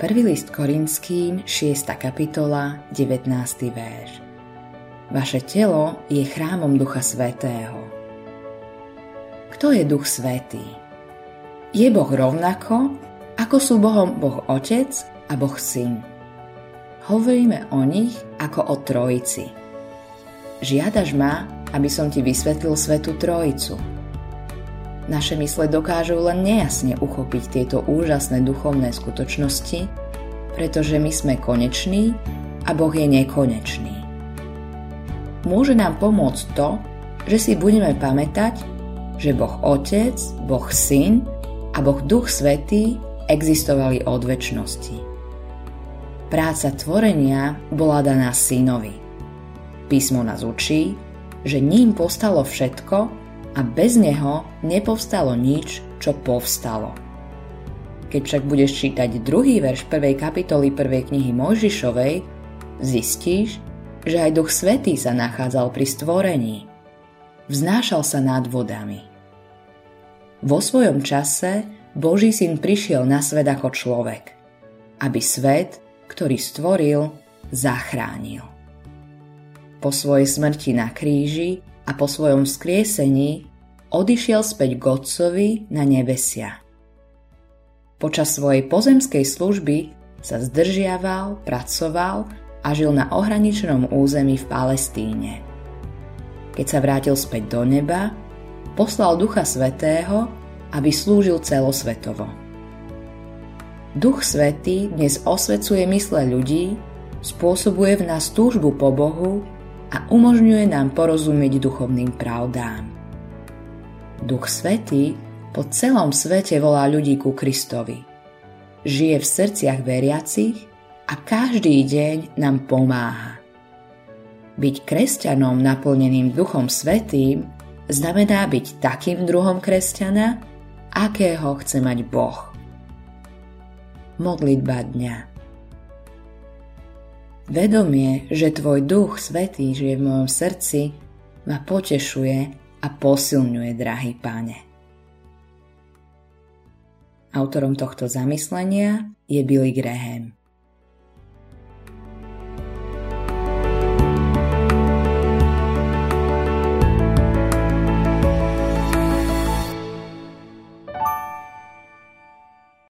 Prvý list Korinským, 6. kapitola, 19. verš. Vaše telo je chrámom Ducha Svetého. Kto je Duch Svetý? Je Boh rovnako, ako sú Bohom Boh Otec a Boh Syn. Hovoríme o nich ako o Trojici. Žiadaš ma, aby som ti vysvetlil Svetu Trojicu – naše mysle dokážu len nejasne uchopiť tieto úžasné duchovné skutočnosti, pretože my sme koneční a Boh je nekonečný. Môže nám pomôcť to, že si budeme pamätať, že Boh Otec, Boh Syn a Boh Duch Svetý existovali od väčšnosti. Práca tvorenia bola daná synovi. Písmo nás učí, že ním postalo všetko a bez neho nepovstalo nič, čo povstalo. Keď však budeš čítať druhý verš prvej kapitoly prvej knihy Mojžišovej, zistíš, že aj Duch Svetý sa nachádzal pri stvorení. Vznášal sa nad vodami. Vo svojom čase Boží syn prišiel na svet ako človek, aby svet, ktorý stvoril, zachránil. Po svojej smrti na kríži a po svojom skriesení odišiel späť k Otcovi na nebesia. Počas svojej pozemskej služby sa zdržiaval, pracoval a žil na ohraničenom území v Palestíne. Keď sa vrátil späť do neba, poslal Ducha Svetého, aby slúžil celosvetovo. Duch Svetý dnes osvecuje mysle ľudí, spôsobuje v nás túžbu po Bohu a umožňuje nám porozumieť duchovným pravdám. Duch Svetý po celom svete volá ľudí ku Kristovi. Žije v srdciach veriacich a každý deň nám pomáha. Byť kresťanom naplneným Duchom Svetým znamená byť takým druhom kresťana, akého chce mať Boh. Modlitba dňa Vedomie, že Tvoj Duch Svetý žije v mojom srdci, ma potešuje a posilňuje, drahý Pane. Autorom tohto zamyslenia je Billy Graham.